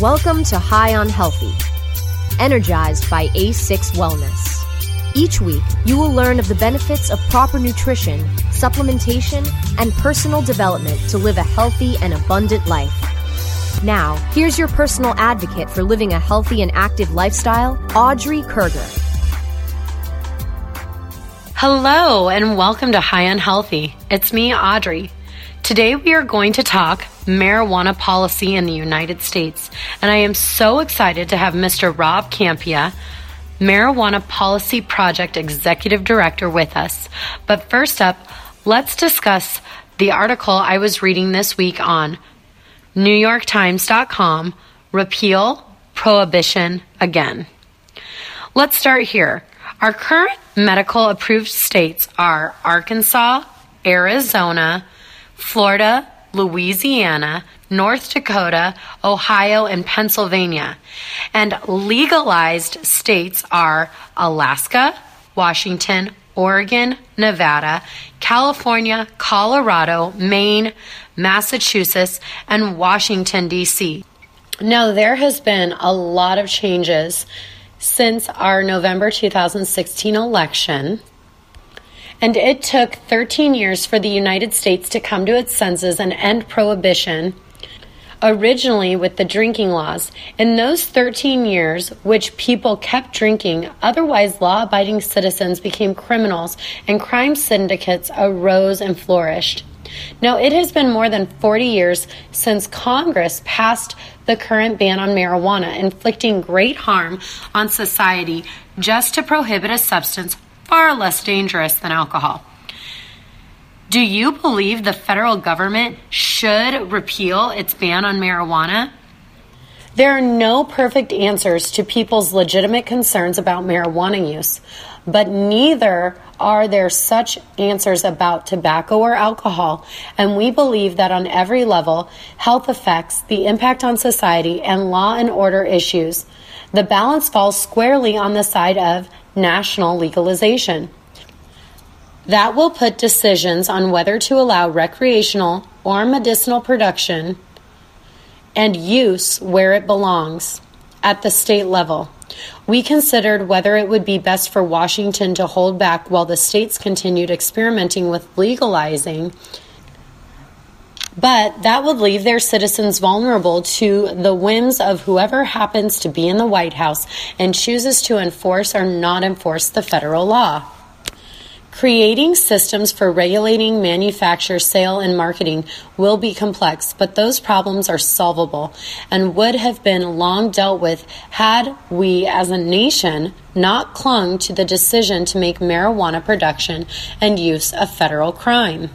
Welcome to High on Healthy, energized by A6 Wellness. Each week, you will learn of the benefits of proper nutrition, supplementation, and personal development to live a healthy and abundant life. Now, here's your personal advocate for living a healthy and active lifestyle, Audrey Kerger. Hello, and welcome to High on Healthy. It's me, Audrey. Today we are going to talk marijuana policy in the United States, and I am so excited to have Mr. Rob Kampia, Marijuana Policy Project Executive Director, with us. But first up, let's discuss the article I was reading this week on NewYorkTimes.com Repeal Prohibition Again. Let's start here. Our current medical approved states are Arkansas, Arizona, Florida, Louisiana, North Dakota, Ohio, and Pennsylvania. And legalized states are Alaska, Washington, Oregon, Nevada, California, Colorado, Maine, Massachusetts, and Washington, D.C. Now, there has been a lot of changes since our November 2016 election. And it took 13 years for the United States to come to its senses and end prohibition, originally with the drinking laws. In those 13 years, which people kept drinking, otherwise law abiding citizens became criminals and crime syndicates arose and flourished. Now, it has been more than 40 years since Congress passed the current ban on marijuana, inflicting great harm on society just to prohibit a substance far less dangerous than alcohol. Do you believe the federal government should repeal its ban on marijuana? There are no perfect answers to people's legitimate concerns about marijuana use, but neither are there such answers about tobacco or alcohol. And we believe that on every level, health effects, the impact on society, and law and order issues, the balance falls squarely on the side of national legalization. That will put decisions on whether to allow recreational or medicinal production and use where it belongs at the state level. We considered whether it would be best for Washington to hold back while the states continued experimenting with legalizing but that would leave their citizens vulnerable to the whims of whoever happens to be in the White House and chooses to enforce or not enforce the federal law. Creating systems for regulating manufacture, sale, and marketing will be complex, but those problems are solvable and would have been long dealt with had we as a nation not clung to the decision to make marijuana production and use a federal crime.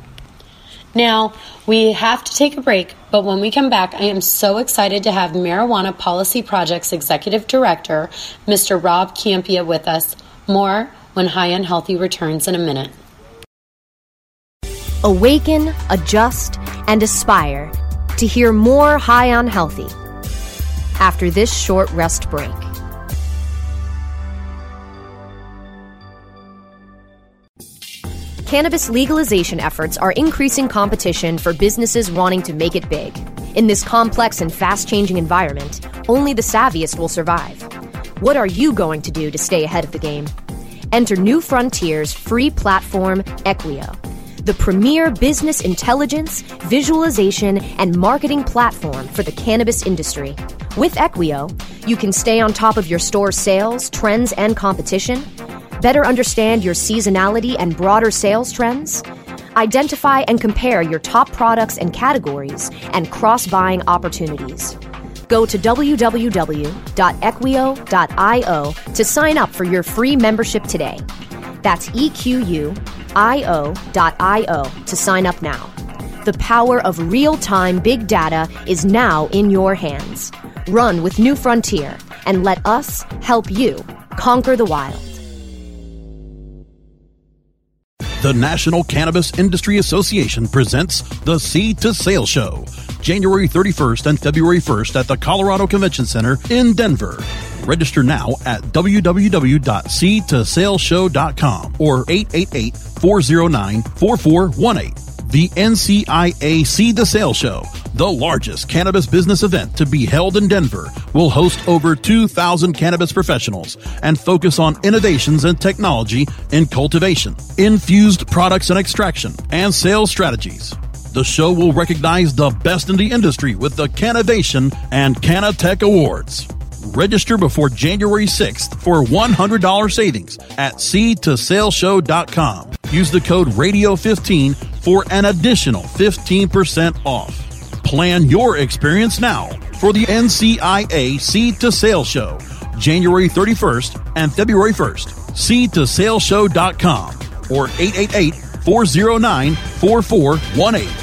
Now, we have to take a break, but when we come back, I am so excited to have Marijuana Policy Project's Executive Director, Mr. Rob Kampia, with us. More when High on Healthy returns in a minute. Awaken, adjust, and aspire to hear more High on Healthy after this short rest break. Cannabis legalization efforts are increasing competition for businesses wanting to make it big. In this complex and fast changing environment, only the savviest will survive. What are you going to do to stay ahead of the game? Enter New Frontier's free platform, Equio, the premier business intelligence, visualization, and marketing platform for the cannabis industry. With Equio, you can stay on top of your store's sales, trends, and competition Better understand your seasonality and broader sales trends? Identify and compare your top products and categories and cross buying opportunities. Go to www.equio.io to sign up for your free membership today. That's EQUIO.io to sign up now. The power of real time big data is now in your hands. Run with New Frontier and let us help you conquer the wild. The National Cannabis Industry Association presents the Seed to Sale Show, January 31st and February 1st at the Colorado Convention Center in Denver. Register now at www.seedtosaleshow.com or 888-409-4418. The NCIA Seed to Sale Show the largest cannabis business event to be held in Denver, will host over 2,000 cannabis professionals and focus on innovations and technology in cultivation, infused products and extraction, and sales strategies. The show will recognize the best in the industry with the Cannovation and Cannatech Awards. Register before January 6th for $100 savings at seed2saleshow.com. Use the code RADIO15 for an additional 15% off. Plan your experience now for the NCIA Seed to Sale Show, January 31st and February 1st. Seed2saleshow.com or 888 409 4418.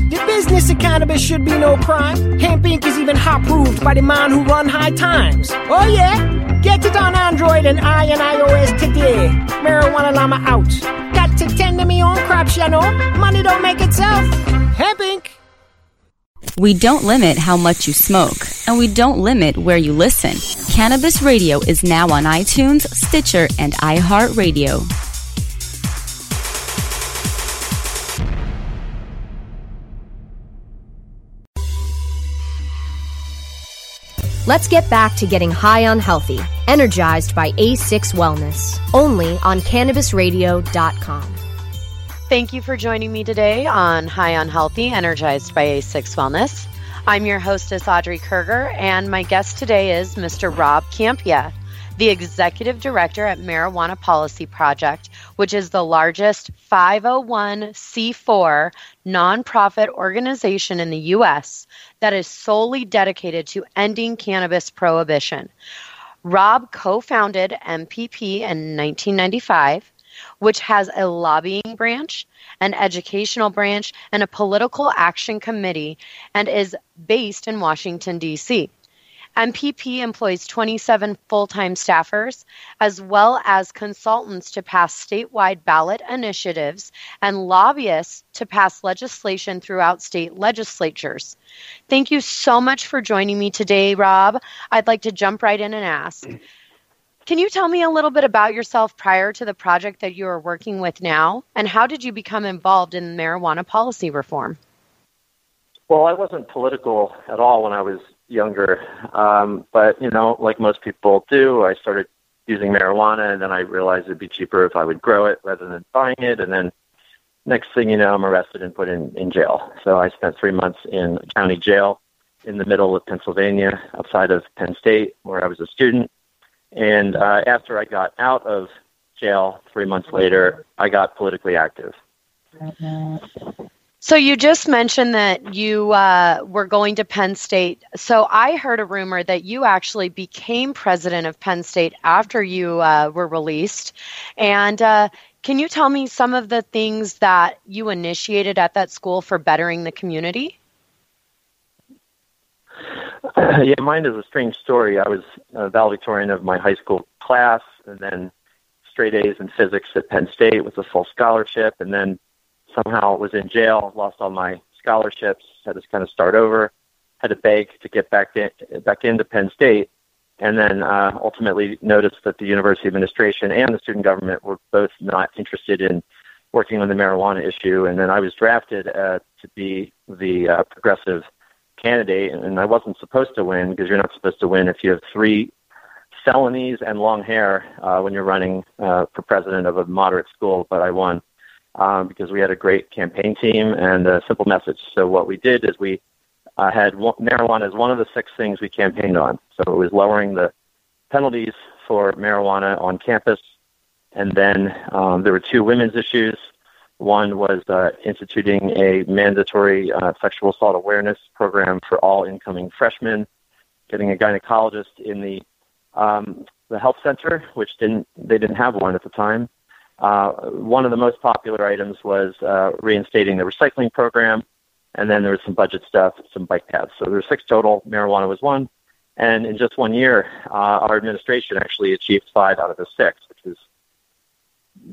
The business of cannabis should be no crime. Hempire. is even hot proved by the man who run high times. Oh yeah? Get it on Android and I and iOS today. Marijuana Llama out. Got to tend to me own crops, you know. Money don't make itself. Hempire. We don't limit how much you smoke, and we don't limit where you listen. Cannabis Radio is now on iTunes, Stitcher, and iHeartRadio. Let's get back to getting high on healthy, energized by A6 Wellness, only on cannabisradio.com. Thank you for joining me today on High on Healthy, energized by A6 Wellness. I'm your hostess, Audrey Kerger, and my guest today is Mr. Rob Kampia, the executive director at Marijuana Policy Project, which is the largest 501c4 nonprofit organization in the U.S. that is solely dedicated to ending cannabis prohibition. Rob co founded MPP in 1995 which has a lobbying branch, an educational branch, and a political action committee, and is based in Washington, D.C. MPP employs 27 full time staffers, as well as consultants to pass statewide ballot initiatives and lobbyists to pass legislation throughout state legislatures. Thank you so much for joining me today, Rob. I'd like to jump right in and ask Can you tell me a little bit about yourself prior to the project that you are working with now, and how did you become involved in marijuana policy reform? Well, I wasn't political at all when I was younger. Um, but you know, like most people do, I started using marijuana, and then I realized it'd be cheaper if I would grow it rather than buying it. And then next thing you know, I'm arrested and put in in jail. So I spent three months in county jail in the middle of Pennsylvania, outside of Penn State, where I was a student. And uh, after I got out of jail three months later, I got politically active. So you just mentioned that you uh, were going to Penn State. So I heard a rumor that you actually became president of Penn State after you uh, were released. And uh, can you tell me some of the things that you initiated at that school for bettering the community? yeah, mine is a strange story. I was a valedictorian of my high school class, and then straight A's in physics at Penn State with a full scholarship, and then somehow was in jail, lost all my scholarships, had to kind of start over, had to beg to get back in, back into Penn State, and then uh, ultimately noticed that the university administration and the student government were both not interested in working on the marijuana issue. And then I was drafted uh, to be the uh, progressive candidate, and I wasn't supposed to win because you're not supposed to win if you have three felonies and long hair uh, when you're running uh, for president of a moderate school. But I won um, because we had a great campaign team and a simple message. So what we did is we uh, had one, marijuana as one of the six things we campaigned on. So it was lowering the penalties for marijuana on campus, and then um, there were two women's issues. One was uh, instituting a mandatory uh, sexual assault awareness program for all incoming freshmen, getting a gynecologist in the um, the health center, which didn't they didn't have one at the time, uh, one of the most popular items was uh, reinstating the recycling program, and then there was some budget stuff, some bike paths. So there were six total. Marijuana was one, and in just one year, uh, our administration actually achieved five out of the six, which is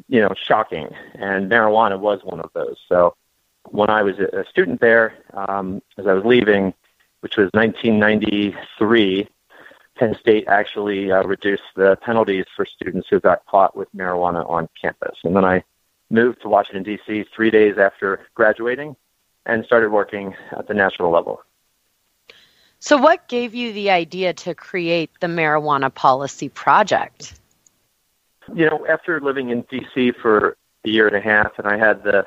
you know shocking. And marijuana was one of those. So when I was a student there, um, as I was leaving, which was 1993 Penn State actually uh, reduced the penalties for students who got caught with marijuana on campus. And then I moved to Washington, D.C. three days after graduating and started working at the national level. So, what gave you the idea to create the Marijuana Policy Project? You know, after living in D.C. for a year and a half, and I had the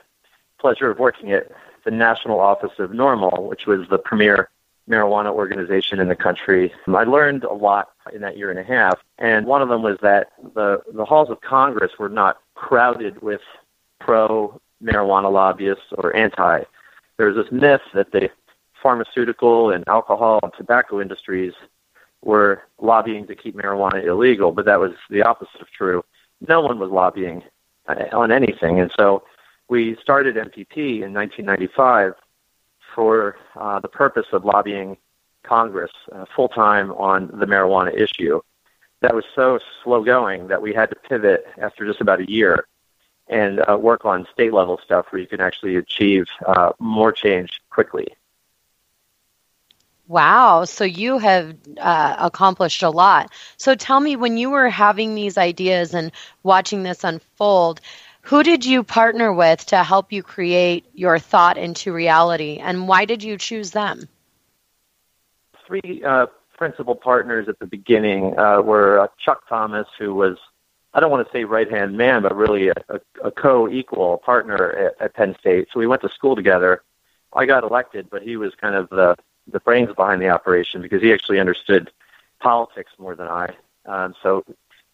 pleasure of working at the National Office of NORML, which was the premier marijuana organization in the country. I learned a lot in that year and a half, and one of them was that the the halls of Congress were not crowded with pro marijuana lobbyists or anti. There was this myth that the pharmaceutical and alcohol and tobacco industries were lobbying to keep marijuana illegal, but that was the opposite of true. No one was lobbying uh, on anything, and so we started MPP in 1995 for uh, the purpose of lobbying Congress uh, full time on the marijuana issue. That was so slow going that we had to pivot after just about a year and uh, work on state level stuff where you can actually achieve uh, more change quickly. Wow. So you have uh, accomplished a lot. So tell me, when you were having these ideas and watching this unfold, who did you partner with to help you create your thought into reality, and why did you choose them? Three uh, principal partners at the beginning uh, were uh, Chuck Thomas, who was, I don't want to say right hand man, but really a, a, a co equal partner at, at Penn State. So we went to school together. I got elected, but he was kind of the, the brains behind the operation because he actually understood politics more than I. Um, so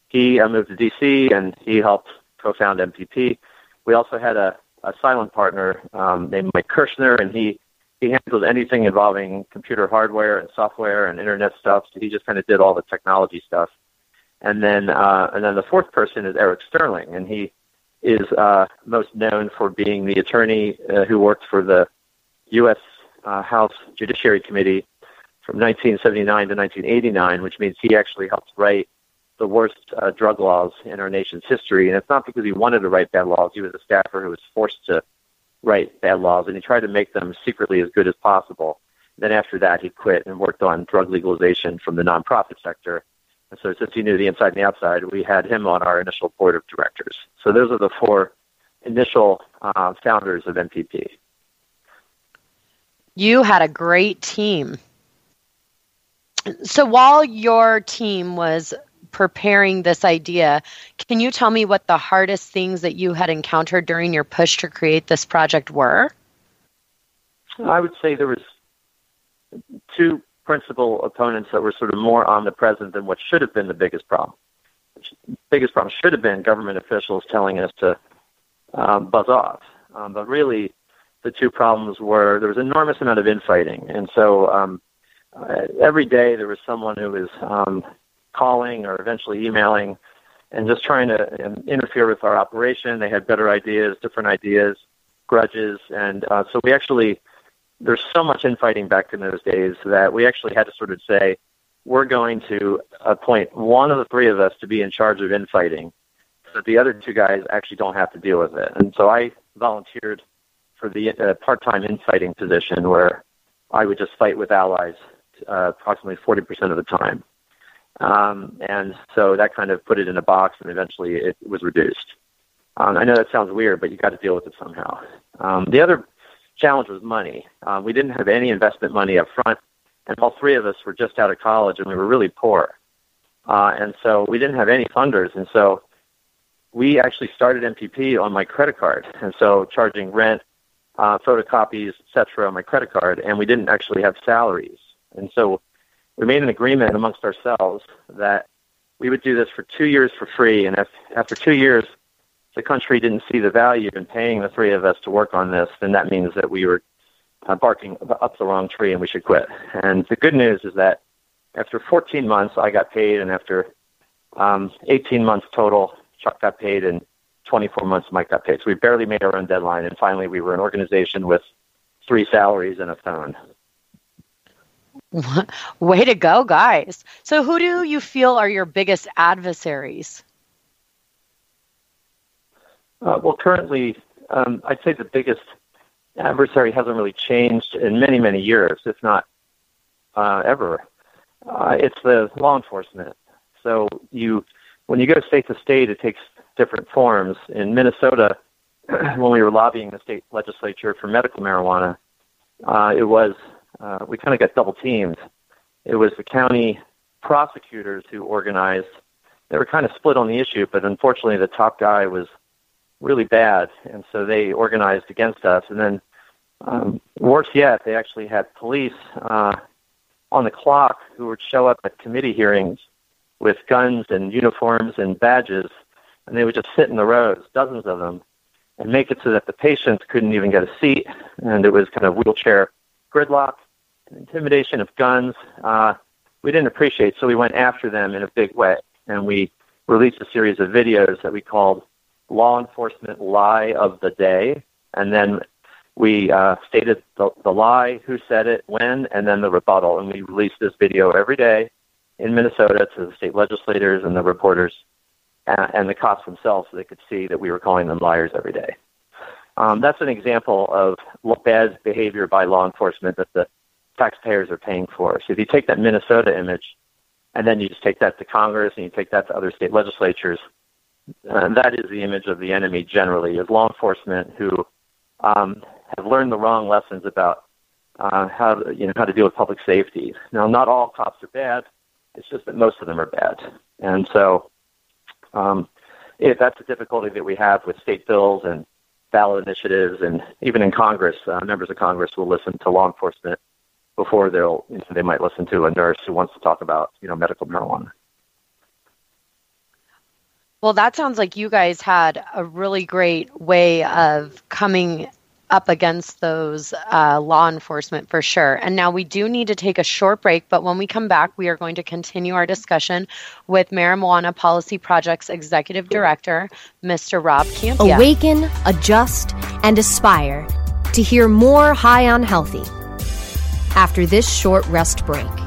he uh, moved to D.C. and he helped co-found MPP. We also had a, a silent partner um, named Mike Kirschner, and he he handled anything involving computer hardware and software and internet stuff. So he just kind of did all the technology stuff. And then uh, and then the fourth person is Eric Sterling, and he is uh, most known for being the attorney uh, who worked for the U.S. Uh, House Judiciary Committee from 1979 to 1989, which means he actually helped write the worst uh, drug laws in our nation's history. And it's not because he wanted to write bad laws. He was a staffer who was forced to write bad laws, and he tried to make them secretly as good as possible. Then after that, he quit and worked on drug legalization from the nonprofit sector. And so since he knew the inside and the outside, we had him on our initial board of directors. So those are the four initial uh, founders of MPP. You had a great team. So while your team was preparing this idea. Can you tell me what the hardest things that you had encountered during your push to create this project were? I would say there was two principal opponents that were sort of more omnipresent than what should have been the biggest problem. The biggest problem should have been government officials telling us to um, buzz off. Um, but really, the two problems were there was enormous amount of infighting, and so um, uh, every day there was someone who was um, calling or eventually emailing and just trying to um, interfere with our operation. They had better ideas, different ideas, grudges, and uh, so we actually there's so much infighting back in those days that we actually had to sort of say we're going to appoint one of the three of us to be in charge of infighting, so that the other two guys actually don't have to deal with it. And so I volunteered for the uh, part-time infighting position where I would just fight with allies uh, approximately 40% of the time. Um, and so that kind of put it in a box, and eventually it was reduced. Um, I know that sounds weird, but you got to deal with it somehow. Um, the other challenge was money. Um, we didn't have any investment money up front, and all three of us were just out of college, and we were really poor. Uh, and so we didn't have any funders, and so we actually started MPP on my credit card, and so charging rent, uh, photocopies, etc. on my credit card, and we didn't actually have salaries. And so we made an agreement amongst ourselves that we would do this for two years for free, and if after two years the country didn't see the value in paying the three of us to work on this, then that means that we were uh, barking up the wrong tree and we should quit. And the good news is that after 14 months, I got paid, and after um, 18 months total, Chuck got paid, and 24 months, Mike got paid. So we barely made our own deadline, and finally, we were an organization with three salaries and a phone. Way to go, guys. So, who do you feel are your biggest adversaries? Uh, well, currently, um, I'd say the biggest adversary hasn't really changed in many, many years, if not uh, ever. Uh, it's the law enforcement. So you, when you go state to state, it takes different forms. In Minnesota, when we were lobbying the state legislature for medical marijuana, uh, it was uh, we kind of got double teamed. It was the county prosecutors who organized. They were kind of split on the issue, but unfortunately, the top guy was really bad, and so they organized against us. And then, um, worse yet, they actually had police uh, on the clock who would show up at committee hearings with guns and uniforms and badges, and they would just sit in the rows, dozens of them, and make it so that the patients couldn't even get a seat, and it was kind of wheelchair gridlock, intimidation of guns. Uh, we didn't appreciate, so we went after them in a big way, and we released a series of videos that we called law enforcement lie of the day, and then we uh, stated the, the lie, who said it, when, and then the rebuttal. And we released this video every day in Minnesota to the state legislators and the reporters uh, and the cops themselves so they could see that we were calling them liars every day. Um, that's an example of bad behavior by law enforcement that the taxpayers are paying for. So if you take that Minnesota image and then you just take that to Congress and you take that to other state legislatures, uh, that is the image of the enemy generally, is law enforcement who um, have learned the wrong lessons about uh, how to, you know how to deal with public safety. Now, not all cops are bad. It's just that most of them are bad, and so um, if that's the difficulty that we have with state bills and ballot initiatives, and even in Congress, uh, members of Congress will listen to law enforcement before they'll you know, they might listen to a nurse who wants to talk about you know medical marijuana. Well, that sounds like you guys had a really great way of coming up against those uh, law enforcement for sure. And now we do need to take a short break, but when we come back, we are going to continue our discussion with Marijuana Policy Project's Executive Director, Mr. Rob Kampia. Awaken, adjust, and aspire to hear more high on healthy after this short rest break.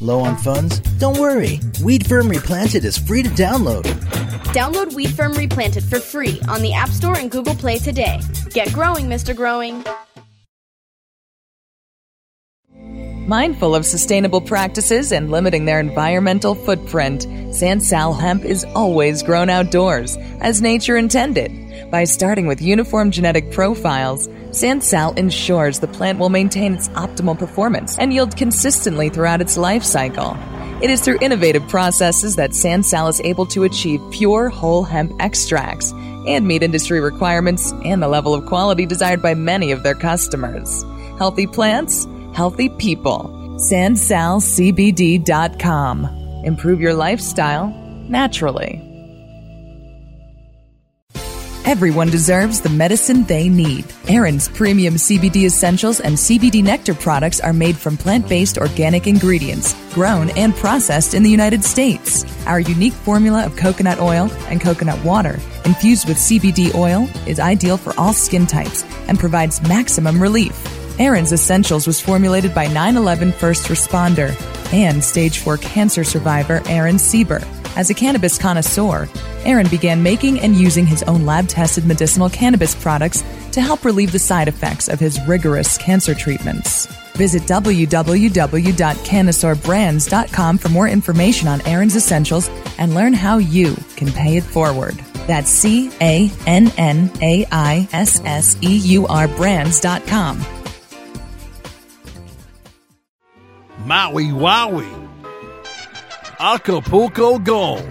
Low on funds? Don't worry. Weed Firm Replanted is free to download. Download Weed Firm Replanted for free on the App Store and Google Play today. Get growing, Mr. Growing. Mindful of sustainable practices and limiting their environmental footprint, Sansal hemp is always grown outdoors, as nature intended. By starting with uniform genetic profiles, Sansal ensures the plant will maintain its optimal performance and yield consistently throughout its life cycle. It is through innovative processes that Sansal is able to achieve pure whole hemp extracts and meet industry requirements and the level of quality desired by many of their customers. Healthy plants, healthy people. SansalCBD.com. Improve your lifestyle naturally. Everyone deserves the medicine they need. Aaron's premium CBD essentials and CBD nectar products are made from plant based organic ingredients, grown and processed in the United States. Our unique formula of coconut oil and coconut water, infused with CBD oil, is ideal for all skin types and provides maximum relief. Aaron's Essentials was formulated by 9 11 first responder and stage 4 cancer survivor Aaron Sieber. As a cannabis connoisseur, Aaron began making and using his own lab tested medicinal cannabis products to help relieve the side effects of his rigorous cancer treatments. Visit www.cannaisseurbrands.com for more information on Aaron's Essentials and learn how you can pay it forward. That's C A N N A I S S E U R brands.com. Maui Wowie, Acapulco Gold,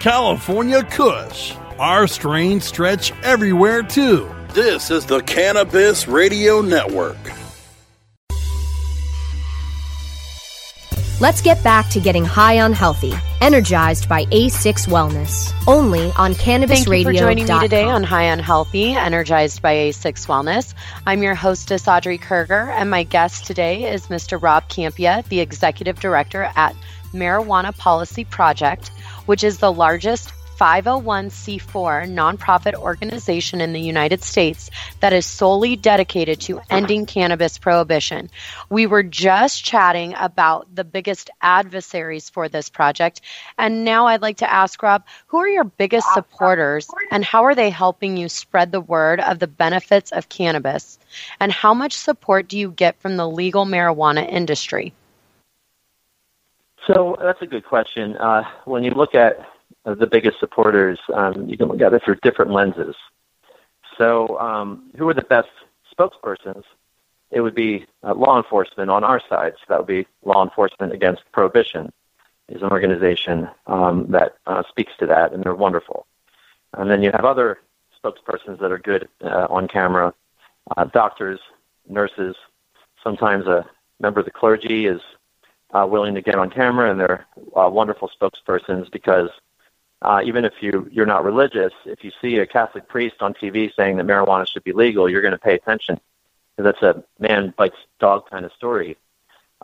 California Kush, Our strains stretch everywhere, too. This is the Cannabis Radio Network. Let's get back to getting high on healthy, energized by A6 Wellness, only on Thank you for joining me today on High on Healthy, energized by A6 Wellness. I'm your hostess, Audrey Kerger, and my guest today is Mr. Rob Kampia, the Executive Director at Marijuana Policy Project, which is the largest 501c4 nonprofit organization in the United States that is solely dedicated to ending cannabis prohibition. We were just chatting about the biggest adversaries for this project, and now I'd like to ask Rob, who are your biggest supporters and how are they helping you spread the word of the benefits of cannabis? And how much support do you get from the legal marijuana industry? So that's a good question. Uh, when you look at the biggest supporters, um, you can look at it through different lenses. So, um, who are the best spokespersons? It would be uh, law enforcement on our side. So that would be Law Enforcement Against Prohibition, is an organization um, that uh, speaks to that, and they're wonderful. And then you have other spokespersons that are good uh, on camera, uh, doctors, nurses. Sometimes a member of the clergy is uh, willing to get on camera, and they're uh, wonderful spokespersons because uh, even if you you're not religious, if you see a Catholic priest on TV saying that marijuana should be legal, you're going to pay attention because that's a man bites dog kind of story.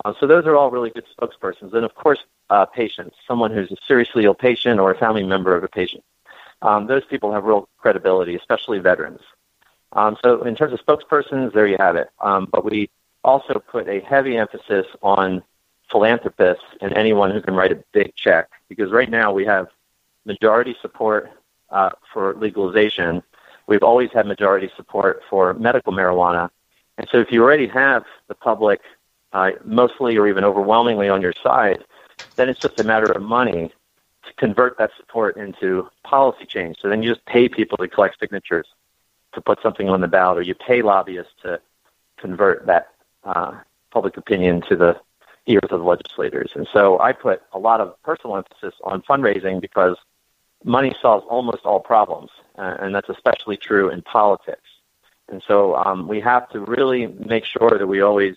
Uh, so those are all really good spokespersons, and of course, uh, patients, someone who's a seriously ill patient or a family member of a patient. Um, those people have real credibility, especially veterans. Um, so in terms of spokespersons, there you have it. Um, but we also put a heavy emphasis on philanthropists and anyone who can write a big check because right now we have majority support uh, for legalization. We've always had majority support for medical marijuana. And so if you already have the public uh, mostly or even overwhelmingly on your side, then it's just a matter of money to convert that support into policy change. So then you just pay people to collect signatures to put something on the ballot, or you pay lobbyists to convert that uh, public opinion to the ears of the legislators. And so I put a lot of personal emphasis on fundraising because money solves almost all problems, uh, and that's especially true in politics. And so um, we have to really make sure that we always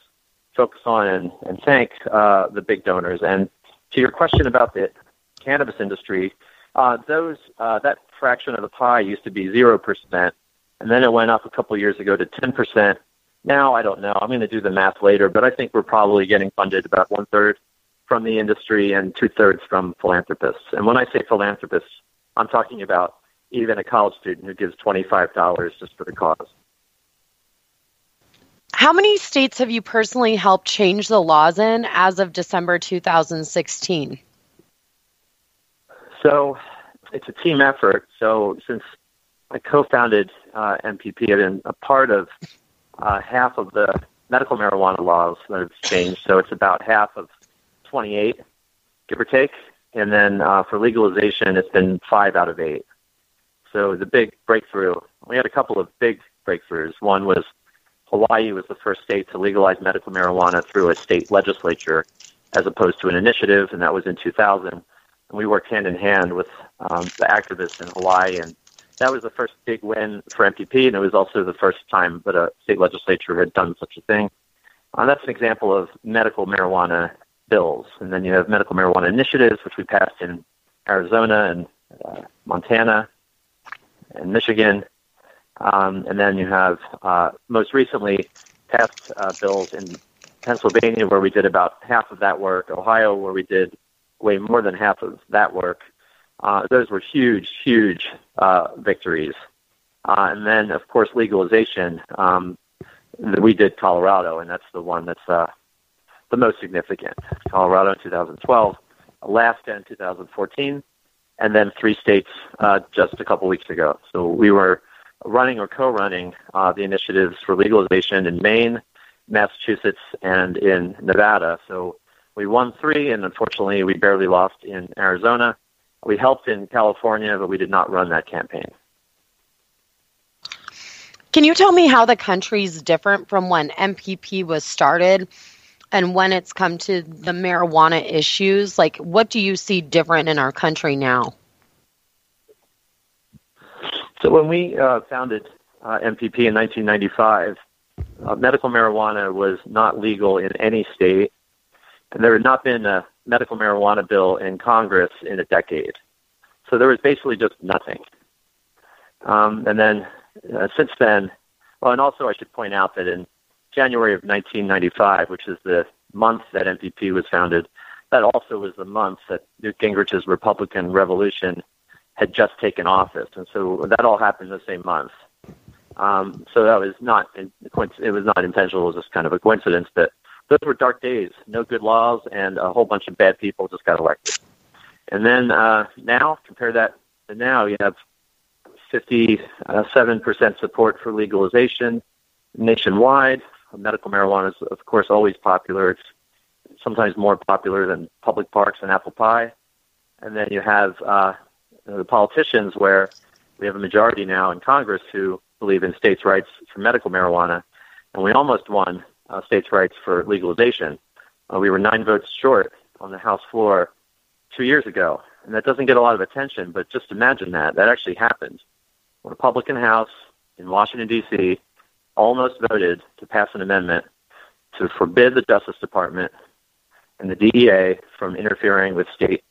focus on and, and thank uh, the big donors. And to your question about the cannabis industry, uh, those uh, that fraction of the pie used to be zero percent, and then it went up a couple years ago to ten percent. Now I don't know. I'm going to do the math later, but I think we're probably getting funded about one third from the industry and two thirds from philanthropists. And when I say philanthropists, I'm talking about even a college student who gives $25 just for the cause. How many states have you personally helped change the laws in as of December 2016? So it's a team effort. So since I co-founded uh, MPP, I've been a part of uh, half of the medical marijuana laws that have changed. So it's about half of 28, give or take. And then uh, for legalization, it's been five out of eight. So the big breakthrough, we had a couple of big breakthroughs. One was Hawaii was the first state to legalize medical marijuana through a state legislature as opposed to an initiative, and that was in 2000. And we worked hand in hand with um, the activists in Hawaii, and that was the first big win for MPP, and it was also the first time that a state legislature had done such a thing. Uh, that's an example of medical marijuana bills. And then you have medical marijuana initiatives, which we passed in Arizona and uh, Montana and Michigan. Um, and then you have uh, most recently passed uh, bills in Pennsylvania, where we did about half of that work, Ohio, where we did way more than half of that work. Uh, those were huge, huge uh, victories. Uh, and then, of course, legalization. Um, we did Colorado, and that's the one that's the most significant. Colorado in 2012, Alaska in 2014, and then three states uh, just a couple weeks ago. So we were running or co-running uh, the initiatives for legalization in Maine, Massachusetts, and in Nevada. So we won three, and unfortunately, we barely lost in Arizona. We helped in California, but we did not run that campaign. Can you tell me how the country's different from when MPP was started and when it's come to the marijuana issues? Like, what do you see different in our country now? So when we uh, founded uh, MPP in 1995, uh, medical marijuana was not legal in any state, and there had not been a medical marijuana bill in Congress in a decade. So there was basically just nothing. Um, and then uh, since then, well, and also I should point out that in January of 1995, which is the month that MPP was founded, that also was the month that Newt Gingrich's Republican Revolution had just taken office, and so that all happened the same month. Um, so that was not it was not intentional. It was just kind of a coincidence that those were dark days. No good laws, and a whole bunch of bad people just got elected. And then uh, now, compare that to now, you have 57% support for legalization nationwide. Medical marijuana is, of course, always popular. It's sometimes more popular than public parks and apple pie. And then you have uh, the politicians, where we have a majority now in Congress who believe in states' rights for medical marijuana, and we almost won uh, states' rights for legalization. Uh, we were nine votes short on the House floor two years ago, and that doesn't get a lot of attention. But just imagine that that actually happened. A Republican House in Washington D.C. almost voted to pass an amendment to forbid the Justice Department and the DEA from interfering with state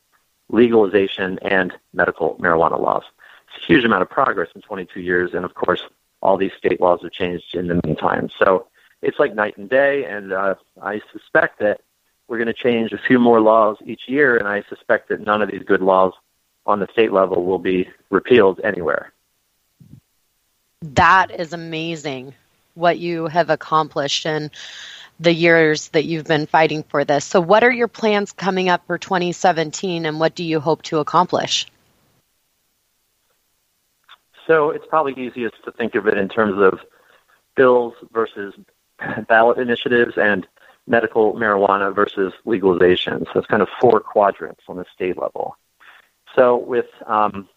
legalization and medical marijuana laws. It's a huge amount of progress in 22 years, and of course, all these state laws have changed in the meantime. So it's like night and day, and uh, I suspect that we're going to change a few more laws each year, and I suspect that none of these good laws on the state level will be repealed anywhere. That is amazing what you have accomplished in the years that you've been fighting for this. So, what are your plans coming up for 2017, and what do you hope to accomplish? So, it's probably easiest to think of it in terms of bills versus ballot initiatives and medical marijuana versus legalization. So, it's kind of four quadrants on the state level. So, with um,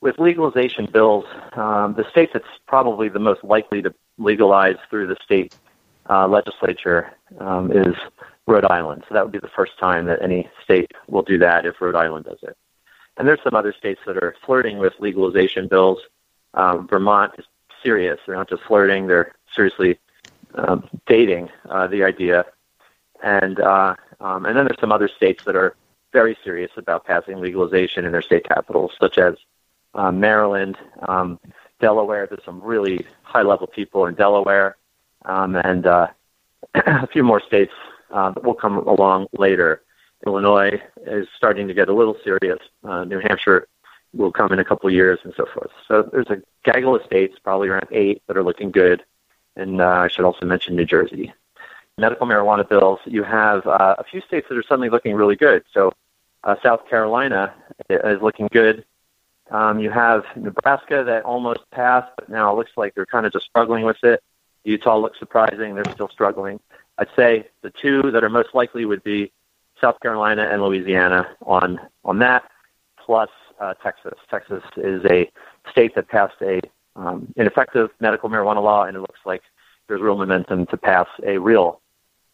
with legalization bills, um, the state that's probably the most likely to legalize through the state uh, legislature um, is Rhode Island. So that would be the first time that any state will do that if Rhode Island does it. And there's some other states that are flirting with legalization bills. Um, Vermont is serious. They're not just flirting; they're seriously um, dating uh, the idea. And uh, um, and then there's some other states that are very serious about passing legalization in their state capitals, such as uh, Maryland, um, Delaware. There's some really high-level people in Delaware um, and uh, a few more states uh, that will come along later. Illinois is starting to get a little serious. Uh, New Hampshire will come in a couple of years, and so forth. So there's a gaggle of states, probably around eight, that are looking good. And uh, I should also mention New Jersey. Medical marijuana bills, you have uh, a few states that are suddenly looking really good. So uh, South Carolina is looking good. Um, you have Nebraska that almost passed, but now it looks like they're kind of just struggling with it. Utah looks surprising. They're still struggling. I'd say the two that are most likely would be South Carolina and Louisiana on on that, plus uh, Texas. Texas is a state that passed a um, ineffective medical marijuana law, and it looks like there's real momentum to pass a real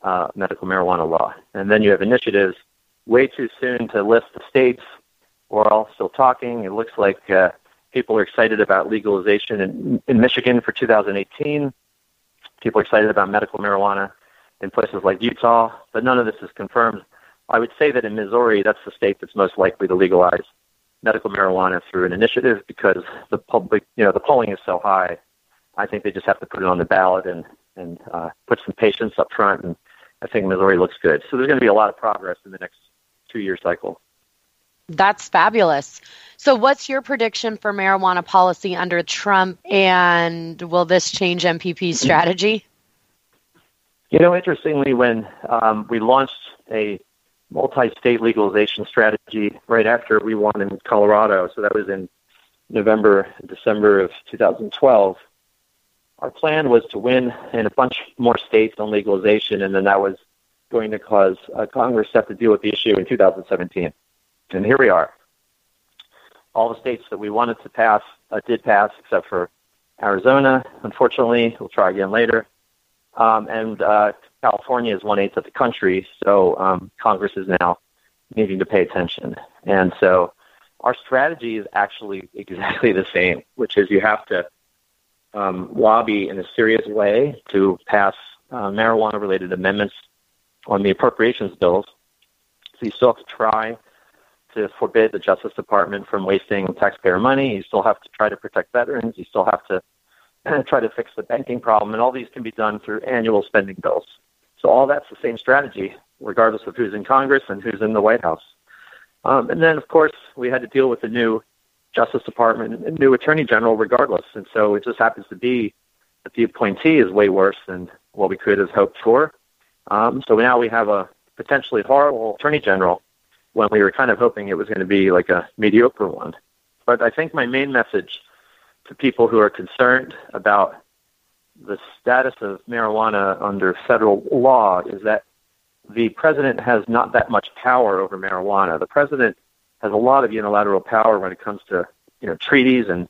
uh, medical marijuana law. And then you have initiatives. Way too soon to list the states. We're all still talking. It looks like uh, people are excited about legalization in, in Michigan for 2018. People are excited about medical marijuana in places like Utah, but none of this is confirmed. I would say that in Missouri, that's the state that's most likely to legalize medical marijuana through an initiative because the public, you know, the polling is so high. I think they just have to put it on the ballot and and uh, put some patience up front, and I think Missouri looks good. So there's going to be a lot of progress in the next two-year cycle. That's fabulous. So, what's your prediction for marijuana policy under Trump, and will this change MPP's strategy? You know, interestingly, when um, we launched a multi-state legalization strategy right after we won in Colorado, so that was in November, December of 2012. Our plan was to win in a bunch more states on legalization, and then that was going to cause uh, Congress to have to deal with the issue in 2017. And here we are all the states that we wanted to pass uh, did pass, except for Arizona. Unfortunately, we'll try again later. Um, and uh, California is one eighth of the country, so um, Congress is now needing to pay attention. And so our strategy is actually exactly the same, which is you have to um, lobby in a serious way to pass uh, marijuana related amendments on the appropriations bills. So you still have to try to forbid the Justice Department from wasting taxpayer money. You still have to try to protect veterans. You still have to try to fix the banking problem. And all these can be done through annual spending bills. So all that's the same strategy, regardless of who's in Congress and who's in the White House. Um, and then, of course, we had to deal with the new Justice Department and new Attorney General regardless. And so it just happens to be that the appointee is way worse than what we could have hoped for. Um, so now we have a potentially horrible Attorney General when we were kind of hoping it was going to be like a mediocre one. But I think my main message to people who are concerned about the status of marijuana under federal law is that the president has not that much power over marijuana. The president has a lot of unilateral power when it comes to you know treaties and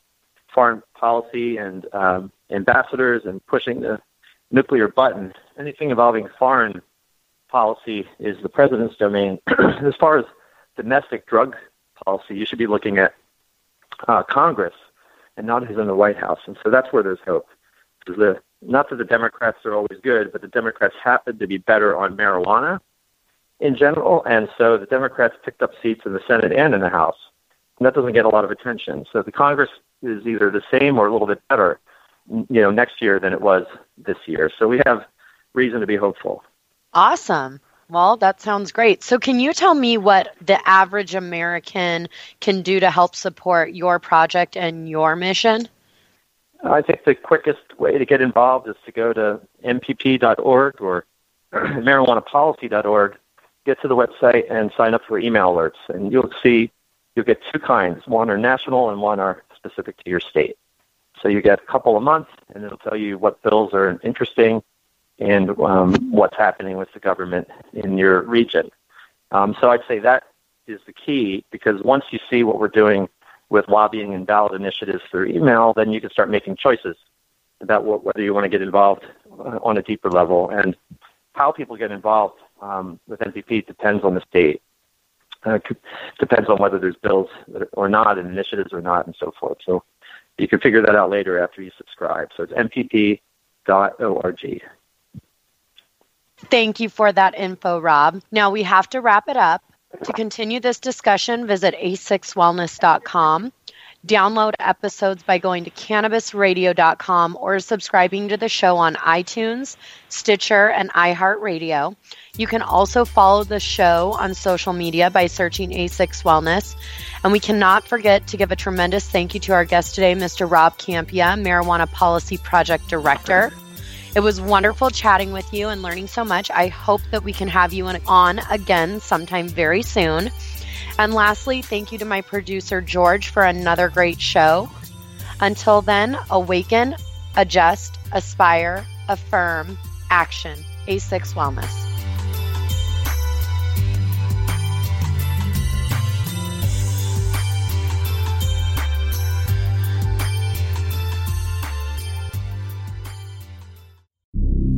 foreign policy and um, ambassadors and pushing the nuclear button. Anything involving foreign policy is the president's domain. as far as domestic drug policy, you should be looking at uh, Congress and not who's in the White House. And so that's where there's hope. The, not that the Democrats are always good, but the Democrats happen to be better on marijuana in general, and so the Democrats picked up seats in the Senate and in the House. And that doesn't get a lot of attention. So the Congress is either the same or a little bit better, you know, next year than it was this year. So we have reason to be hopeful. Awesome. Well, that sounds great. So, can you tell me what the average American can do to help support your project and your mission? I think the quickest way to get involved is to go to mpp.org or marijuanapolicy.org get to the website and sign up for email alerts, and you'll see you'll get two kinds. One are national, and one are specific to your state. So you get a couple a month, and it'll tell you what bills are interesting and um, what's happening with the government in your region. Um, so I'd say that is the key because once you see what we're doing with lobbying and ballot initiatives through email, then you can start making choices about what, whether you want to get involved uh, on a deeper level and how people get involved um, with MPP depends on the state. Uh, depends on whether there's bills or not and initiatives or not and so forth. So you can figure that out later after you subscribe. So it's mpp.org. Thank you for that info, Rob. Now we have to wrap it up. To continue this discussion, visit a6wellness.com. Download episodes by going to cannabisradio.com or subscribing to the show on iTunes, Stitcher, and iHeartRadio. You can also follow the show on social media by searching A6 Wellness. And we cannot forget to give a tremendous thank you to our guest today, Mr. Rob Kampia, Marijuana Policy Project Director. It was wonderful chatting with you and learning so much. I hope that we can have you on again sometime very soon. And lastly, thank you to my producer, George, for another great show. Until then, awaken, adjust, aspire, affirm, action. A6 Wellness.